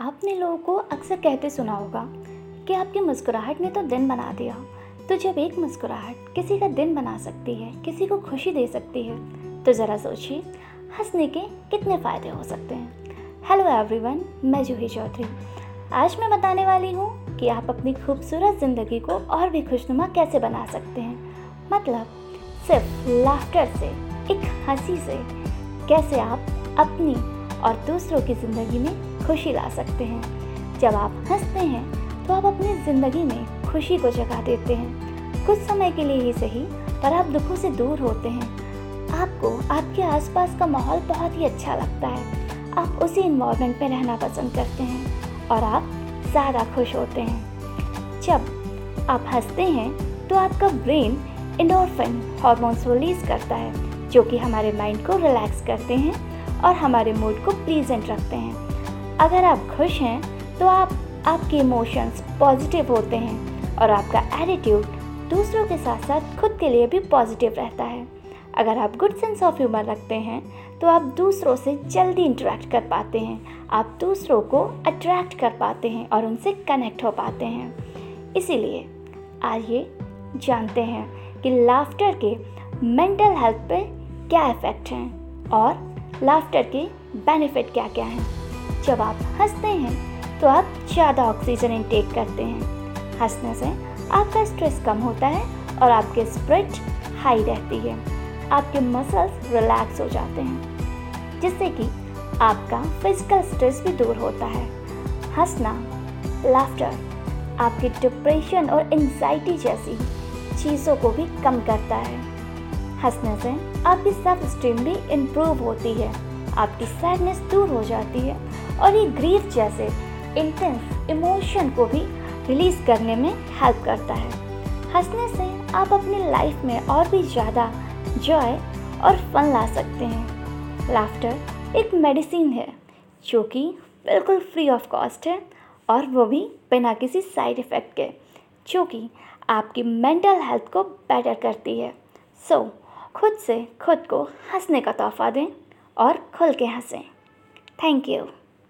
आपने लोगों को अक्सर कहते सुना होगा कि आपकी मुस्कुराहट ने तो दिन बना दिया। तो जब एक मुस्कुराहट किसी का दिन बना सकती है, किसी को खुशी दे सकती है तो ज़रा सोचिए, हंसने के कितने फ़ायदे हो सकते हैं। हेलो एवरीवन मैं जूही चौधरी। आज मैं बताने वाली हूँ कि आप अपनी खूबसूरत ज़िंदगी को और भी खुशनुमा कैसे बना सकते हैं। मतलब सिर्फ़ लाफ्टर से, एक हँसी से, कैसे आप अपनी और दूसरों की ज़िंदगी में खुशी ला सकते हैं। जब आप हँसते हैं तो आप अपनी ज़िंदगी में खुशी को जगा देते हैं। कुछ समय के लिए ही सही, पर आप दुखों से दूर होते हैं। आपको आपके आसपास का माहौल बहुत ही अच्छा लगता है। आप उसी इन्वायरमेंट में रहना पसंद करते हैं, और आप ज़्यादा खुश होते हैं। जब आप हँसते हैं तो आपका ब्रेन इंडोरफिन हॉर्मोन्स रिलीज़ करता है, जो कि हमारे माइंड को रिलैक्स करते हैं, और हमारे मूड को प्लीजेंट रखते हैं। अगर आप खुश हैं तो आप, आपके इमोशंस पॉजिटिव होते हैं और आपका एटीट्यूड दूसरों के साथ साथ खुद के लिए भी पॉजिटिव रहता है। अगर आप गुड सेंस ऑफ़ ह्यूमर रखते हैं तो आप दूसरों से जल्दी इंटरेक्ट कर पाते हैं। आप दूसरों को अट्रैक्ट कर पाते हैं और उनसे कनेक्ट हो पाते हैं। इसीलिए आइए जानते हैं कि लाफ्टर के मेंटल हेल्थ पे क्या इफ़ेक्ट हैं और लाफ्टर के बेनिफिट क्या क्या हैं। जब आप हँसते हैं तो आप ज़्यादा ऑक्सीजन इनटेक करते हैं। हंसने से आपका स्ट्रेस कम होता है और आपके स्प्रिट हाई रहती है। आपके मसल्स रिलैक्स हो जाते हैं, जिससे कि आपका फ़िज़िकल स्ट्रेस भी दूर होता है। हंसना लाफ्टर आपकी डिप्रेशन और एंजाइटी जैसी चीज़ों को भी कम करता है। हंसने से आपकी सेल्फ स्टीम भी इम्प्रूव होती है। आपकी सैडनेस दूर हो जाती है और ये ग्रीफ जैसे इंटेंस इमोशन को भी रिलीज़ करने में हेल्प करता है। हंसने से आप अपनी लाइफ में और भी ज़्यादा जॉय और फन ला सकते हैं। लाफ्टर एक मेडिसिन है जो कि बिल्कुल फ्री ऑफ़ कॉस्ट है और वो भी बिना किसी साइड इफ़ेक्ट के जो कि आपकी मेंटल हेल्थ को बेटर करती है। सो so, खुद से खुद को हंसने का तोहफा दें। और खुल के हंसें। Thank you